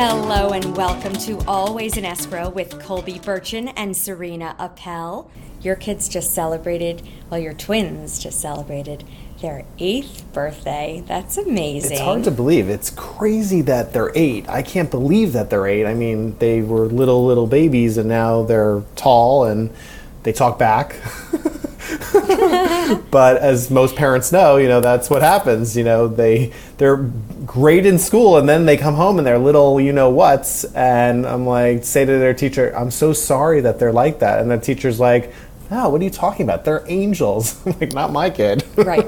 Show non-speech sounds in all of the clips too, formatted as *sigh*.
Hello and welcome to Always in Escrow with Colby Burchin and Sarina Appel. Your kids just celebrated, well, your twins just celebrated their eighth birthday. That's amazing. It's hard to believe. It's crazy that they're eight. I can't believe that they're eight. I mean, they were little, little babies and now they're tall and they talk back. *laughs* but as most parents know, you know that's what happens. You know they they're great in school, and then they come home and they're little, you know what's. And I'm like, say to their teacher, "I'm so sorry that they're like that." And the teacher's like, "Oh, what are you talking about? They're angels." *laughs* Like, not my kid. *laughs* right.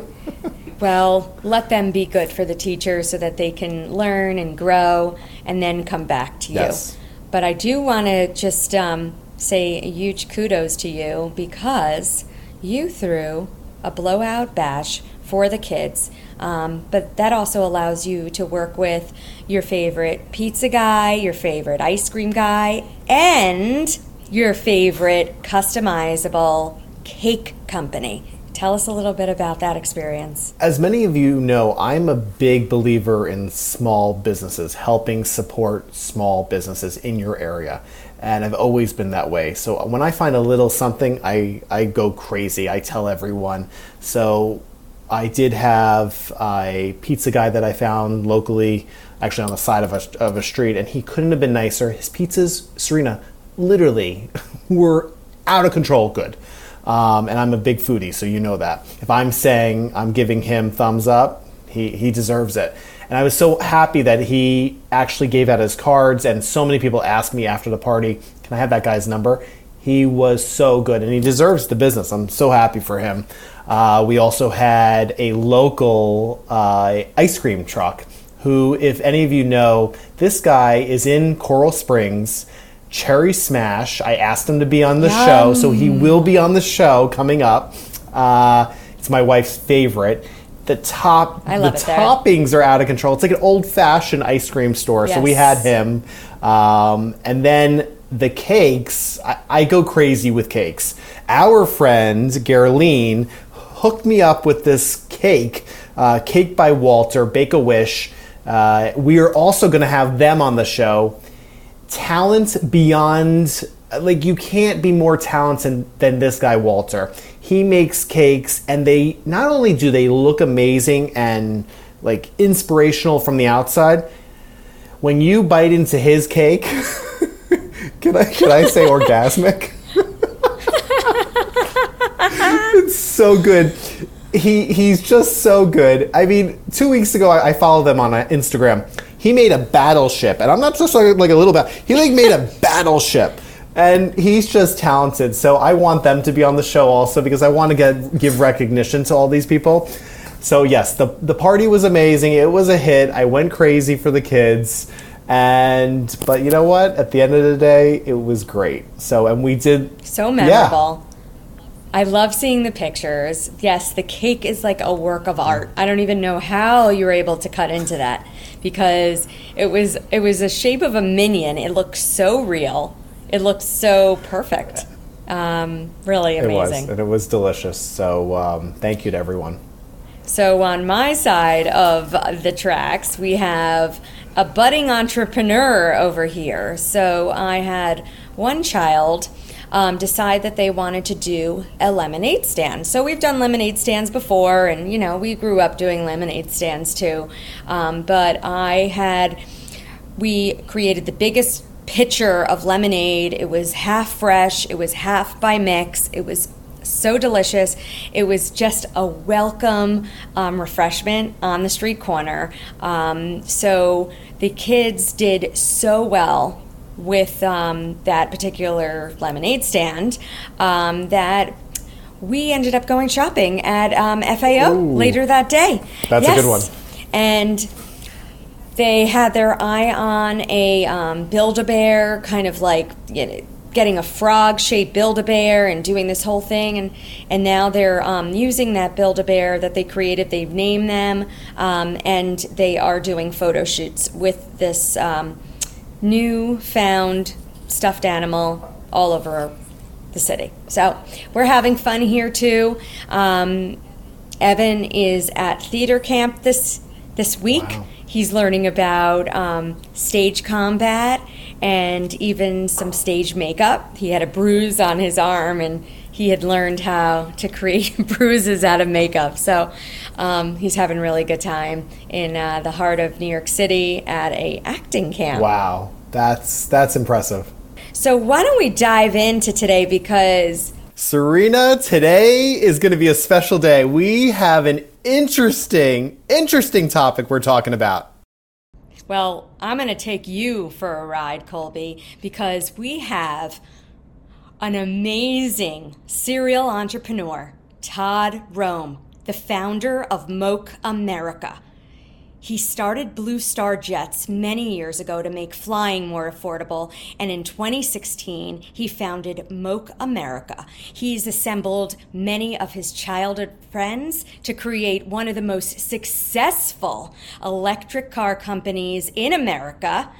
Well, let them be good for the teacher so that they can learn and grow, and then come back to you. Yes. But I do want to just um, say a huge kudos to you because you threw a blowout bash for the kids. Um, but that also allows you to work with your favorite pizza guy, your favorite ice cream guy, and your favorite customizable cake company. Tell us a little bit about that experience. As many of you know, I'm a big believer in small businesses, helping support small businesses in your area. And I've always been that way. So when I find a little something, I, I go crazy. I tell everyone. So I did have a pizza guy that I found locally, actually on the side of a, of a street, and he couldn't have been nicer. His pizzas, Sarina, literally *laughs* were out of control good. Um, and I'm a big foodie, so you know that. If I'm saying I'm giving him thumbs up, he, he deserves it. And I was so happy that he actually gave out his cards, and so many people asked me after the party, Can I have that guy's number? He was so good, and he deserves the business. I'm so happy for him. Uh, we also had a local uh, ice cream truck who, if any of you know, this guy is in Coral Springs. Cherry Smash. I asked him to be on the Yum. show, so he will be on the show coming up. Uh, it's my wife's favorite. The top, the it there. toppings are out of control. It's like an old-fashioned ice cream store. So we had him, um, and then the cakes. I, I go crazy with cakes. Our friend Gerline hooked me up with this cake, uh, Cake by Walter, Bake a Wish. Uh, we are also going to have them on the show talent beyond like you can't be more talented than this guy Walter. He makes cakes and they not only do they look amazing and like inspirational from the outside, when you bite into his cake, *laughs* can I can I say *laughs* orgasmic? It's so good. He he's just so good. I mean, two weeks ago I, I followed them on uh, Instagram. He made a battleship, and I'm not just like, like a little bat. He like made a *laughs* battleship, and he's just talented. So I want them to be on the show also because I want to get give recognition to all these people. So yes, the the party was amazing. It was a hit. I went crazy for the kids. And but you know what? At the end of the day, it was great. So and we did So Yeah. I love seeing the pictures. Yes, the cake is like a work of art. I don't even know how you were able to cut into that because it was it was the shape of a minion. It looked so real. It looked so perfect. Um, really It was, amazing. and it was delicious. So um, thank you to everyone. So on my side of the tracks, we have a budding entrepreneur over here. So I had one child um, decide that they wanted to do a lemonade stand. So we've done lemonade stands before, and you know we grew up doing lemonade stands too. Um, but I had we created the biggest pitcher of lemonade. It was half fresh. It was half by mix. It was so delicious. It was just a welcome um, refreshment on the street corner. Um, so the kids did so well with um, that particular lemonade stand um, that we ended up going shopping at um, FAO Ooh. later that day. That's a good one. And they had their eye on a um, Build-A-Bear, kind of like you know, getting a frog-shaped Build-A-Bear and doing this whole thing. And, and now they're um, using that Build-A-Bear that they created. They've named them, um, and they are doing photo shoots with this um, new found stuffed animal all over the city. So we're having fun here too. Um, Evan is at theater camp this this week. Wow. he's learning about um, stage combat and even some stage makeup. He had a bruise on his arm, and he had learned how to create *laughs* bruises out of makeup. So um, he's having a really good time in uh, the heart of New York City at a acting camp. Wow, that's that's impressive. So why don't we dive into today because Sarina, today is going to be a special day. We have an interesting, interesting topic we're talking about. Well, I'm going to take you for a ride, Colby, because we have an amazing serial entrepreneur, Todd Rome, the founder of Moke America. He started Blue Star Jets many years ago to make flying more affordable, and in 2016, he founded Moke America. He's assembled many of his childhood friends to create one of the most successful electric car companies in America.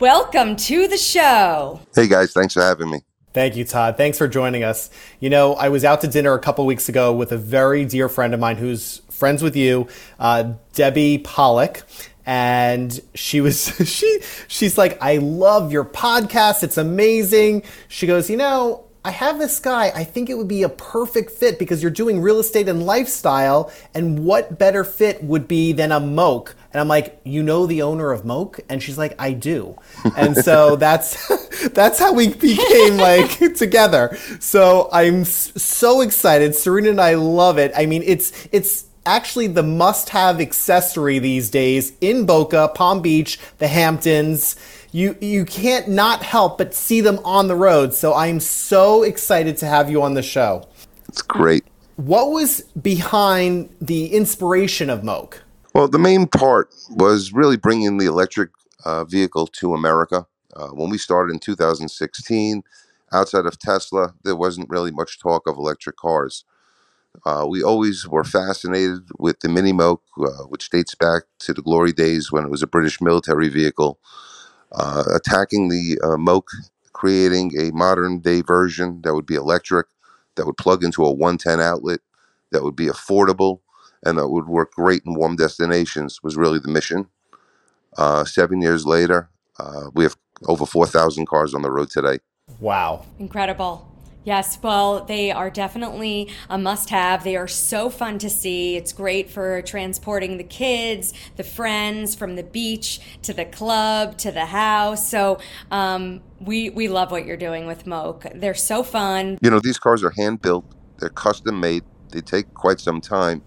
Welcome to the show. Hey guys, thanks for having me. Thank you, Todd. Thanks for joining us. You know, I was out to dinner a couple weeks ago with a very dear friend of mine who's friends with you, uh, Debbie Pollock. And she was, *laughs* she, she's like, I love your podcast. It's amazing. She goes, you know, I have this guy. I think it would be a perfect fit because you're doing real estate and lifestyle. And what better fit would be than a Moke? And I'm like, you know the owner of Moke? And she's like, I do. *laughs* And so that's *laughs* that's how we became like *laughs* together. So I'm so excited. Serena and I love it. I mean, it's it's actually the must-have accessory these days in Boca, Palm Beach, the Hamptons you you can't not help but see them on the road. So I'm so excited to have you on the show. It's great. What was behind the inspiration of Moke? Well, the main part was really bringing the electric uh, vehicle to America. Uh, when we started in 2016, outside of Tesla, there wasn't really much talk of electric cars. Uh, we always were fascinated with the Mini Moke, uh, which dates back to the glory days when it was a British military vehicle uh, attacking the uh, Moke, creating a modern day version that would be electric, that would plug into a 110 outlet, that would be affordable, and that would work great in warm destinations was really the mission. Uh, seven years later, uh, we have over 4,000 cars on the road today. Wow. Incredible. Yes, well, they are definitely a must have. They are so fun to see. It's great for transporting the kids, the friends from the beach to the club to the house. So, um, we, we love what you're doing with Moke. They're so fun. You know, these cars are hand built, they're custom made, they take quite some time.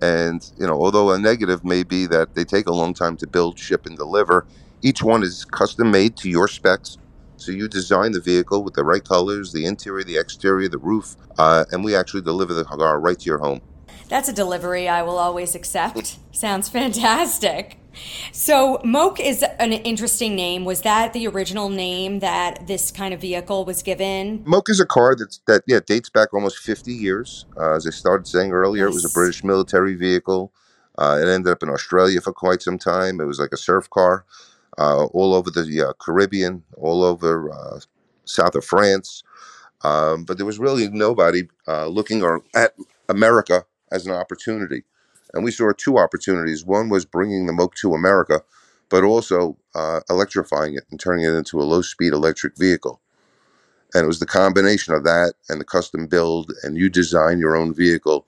And, you know, although a negative may be that they take a long time to build, ship, and deliver, each one is custom made to your specs so you design the vehicle with the right colors, the interior, the exterior, the roof, uh, and we actually deliver the car right to your home. That's a delivery I will always accept. *laughs* Sounds fantastic. So, Moke is an interesting name. Was that the original name that this kind of vehicle was given? Moke is a car that's, that yeah dates back almost 50 years. Uh, as I started saying earlier, it was a British military vehicle. Uh, it ended up in Australia for quite some time. It was like a surf car uh, all over the uh, Caribbean, all over uh, south of France. Um, but there was really nobody uh, looking or at America as an opportunity. And we saw two opportunities. One was bringing the Moke to America, but also uh, electrifying it and turning it into a low speed electric vehicle. And it was the combination of that and the custom build, and you design your own vehicle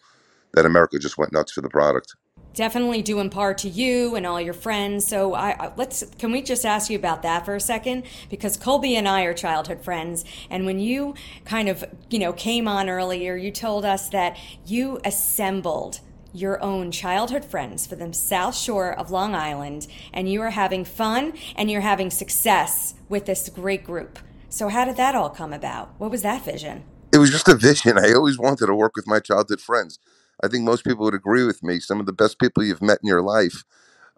that America just went nuts for the product definitely due in part to you and all your friends. So I, I, let's can we just ask you about that for a second because Colby and I are childhood friends and when you kind of, you know, came on earlier, you told us that you assembled your own childhood friends for the South Shore of Long Island and you are having fun and you're having success with this great group. So how did that all come about? What was that vision? It was just a vision. I always wanted to work with my childhood friends. I think most people would agree with me. Some of the best people you've met in your life,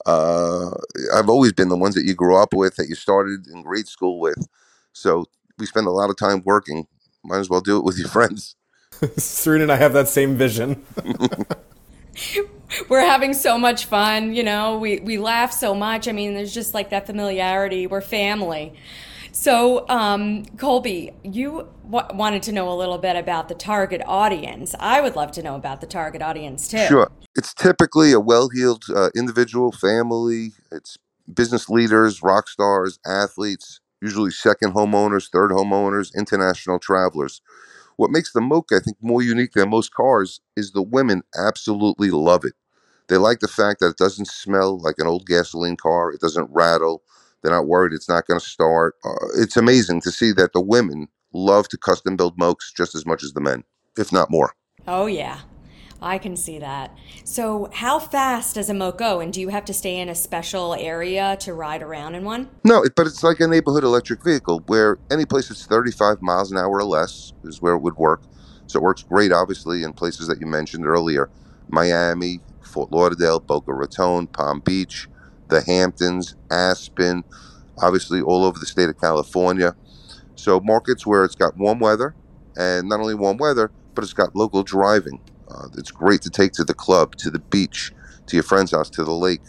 uh, I've always been the ones that you grew up with, that you started in grade school with. So we spend a lot of time working. Might as well do it with your *laughs* friends. *laughs* Sarina and I have that same vision. *laughs* We're having so much fun, you know. We we laugh so much. I mean, there's just like that familiarity. We're family. So, um, Colby, you w- wanted to know a little bit about the target audience. I would love to know about the target audience too. Sure. It's typically a well heeled uh, individual, family. It's business leaders, rock stars, athletes, usually second homeowners, third homeowners, international travelers. What makes the Mocha, I think, more unique than most cars is the women absolutely love it. They like the fact that it doesn't smell like an old gasoline car, it doesn't rattle. They're not worried it's not going to start. Uh, it's amazing to see that the women love to custom build Mokes just as much as the men, if not more. Oh, yeah. I can see that. So, how fast does a moke go? And do you have to stay in a special area to ride around in one? No, but it's like a neighborhood electric vehicle where any place that's 35 miles an hour or less is where it would work. So it works great, obviously, in places that you mentioned earlier Miami, Fort Lauderdale, Boca Raton, Palm Beach, the Hamptons, Aspen, obviously all over the state of California. So markets where it's got warm weather, and not only warm weather, but it's got local driving. Uh, it's great to take to the club, to the beach, to your friend's house, to the lake,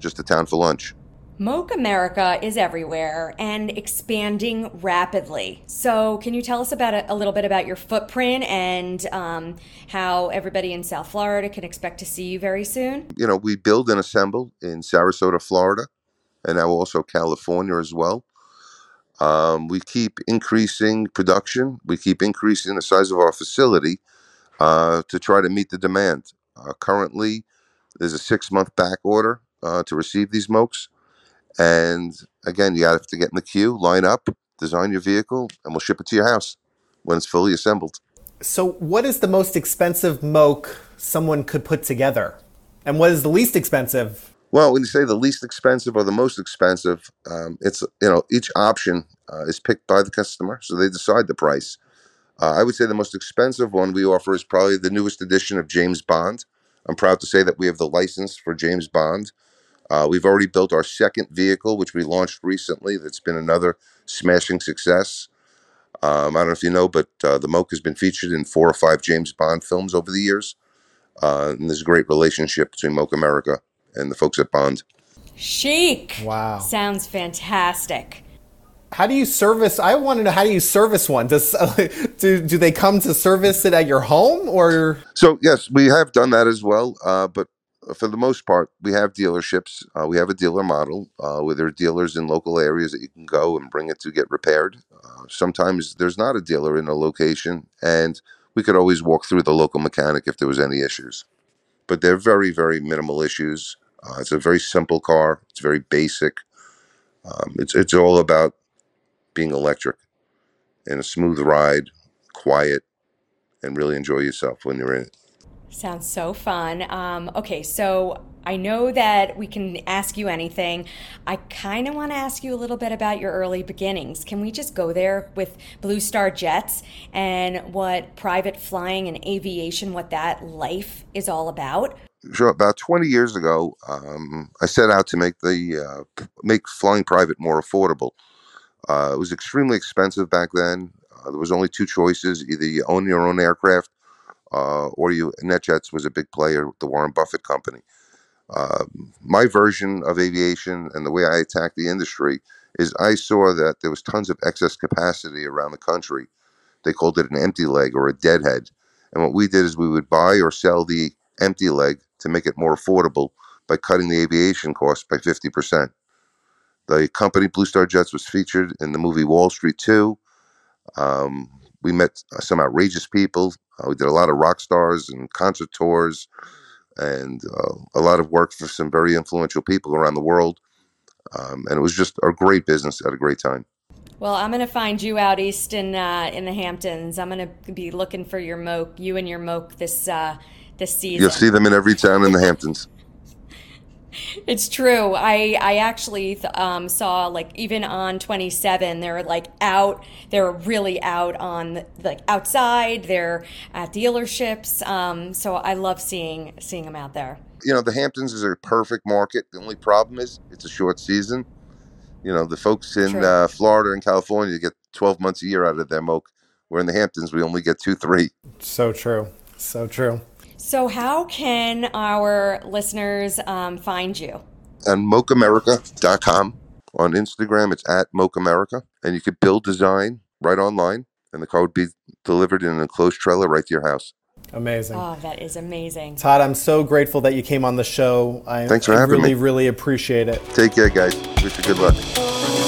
just to town for lunch. Moke America is everywhere and expanding rapidly. So, can you tell us about a, a little bit about your footprint and um, how everybody in South Florida can expect to see you very soon? You know, we build and assemble in Sarasota, Florida, and now also California as well. Um, we keep increasing production. We keep increasing the size of our facility uh, to try to meet the demand. Uh, currently, there's a six month back order uh, to receive these mokes. And again, you have to get in the queue, line up, design your vehicle, and we'll ship it to your house when it's fully assembled. So, what is the most expensive moke someone could put together? And what is the least expensive? Well, when you say the least expensive or the most expensive, um, it's you know each option uh, is picked by the customer, so they decide the price. Uh, I would say the most expensive one we offer is probably the newest edition of James Bond. I'm proud to say that we have the license for James Bond. Uh, we've already built our second vehicle, which we launched recently. That's been another smashing success. Um, I don't know if you know, but uh, the Moke has been featured in four or five James Bond films over the years. Uh, and there's a great relationship between Moke America and the folks at Bond. Chic. Wow. Sounds fantastic. How do you service? I want to know how do you service one? Does *laughs* do do they come to service it at your home or? So yes, we have done that as well. Uh, but for the most part, we have dealerships. Uh, we have a dealer model uh, where there are dealers in local areas that you can go and bring it to get repaired. Uh, sometimes there's not a dealer in a location, and we could always walk through the local mechanic if there was any issues. But they're very, very minimal issues. Uh, it's a very simple car. It's very basic. Um, it's it's all about being electric and a smooth ride, quiet, and really enjoy yourself when you're in it. Sounds so fun. Um, okay, so I know that we can ask you anything. I kind of want to ask you a little bit about your early beginnings. Can we just go there with Blue Star Jets and what private flying and aviation, what that life is all about? Sure. About 20 years ago, um, I set out to make the uh, make flying private more affordable. Uh, it was extremely expensive back then. Uh, there was only two choices: either you own your own aircraft, uh, or you. NetJets was a big player, with the Warren Buffett company. Uh, my version of aviation and the way I attacked the industry is I saw that there was tons of excess capacity around the country. They called it an empty leg or a deadhead. And what we did is we would buy or sell the empty leg to make it more affordable by cutting the aviation cost by 50%. The company Blue Star Jets was featured in the movie Wall Street 2. Um, we met some outrageous people. Uh, we did a lot of rock stars and concert tours and uh, a lot of work for some very influential people around the world. Um, and it was just a great business at a great time. Well, I'm going to find you out east in uh, in the Hamptons. I'm going to be looking for your moke, you and your moke this uh, this season. You'll see them in every town in the Hamptons. It's true. I I actually um, saw like even on 27, they're like out. They're really out on like outside. They're at dealerships. Um, so I love seeing seeing them out there. You know, the Hamptons is a perfect market. The only problem is it's a short season. You know, the folks in uh, Florida and California get 12 months a year out of their moke. Where in the Hamptons, we only get two, three. So true. So true. So, how can our listeners um, find you? On mokeamerica.com On Instagram, it's at Moke America, and you could build design right online, and the car would be delivered in an enclosed trailer right to your house. Amazing. Oh, that is amazing. Todd, I'm so grateful that you came on the show. I, Thanks for I having really, me. really appreciate it. Take care, guys. Wish you good luck.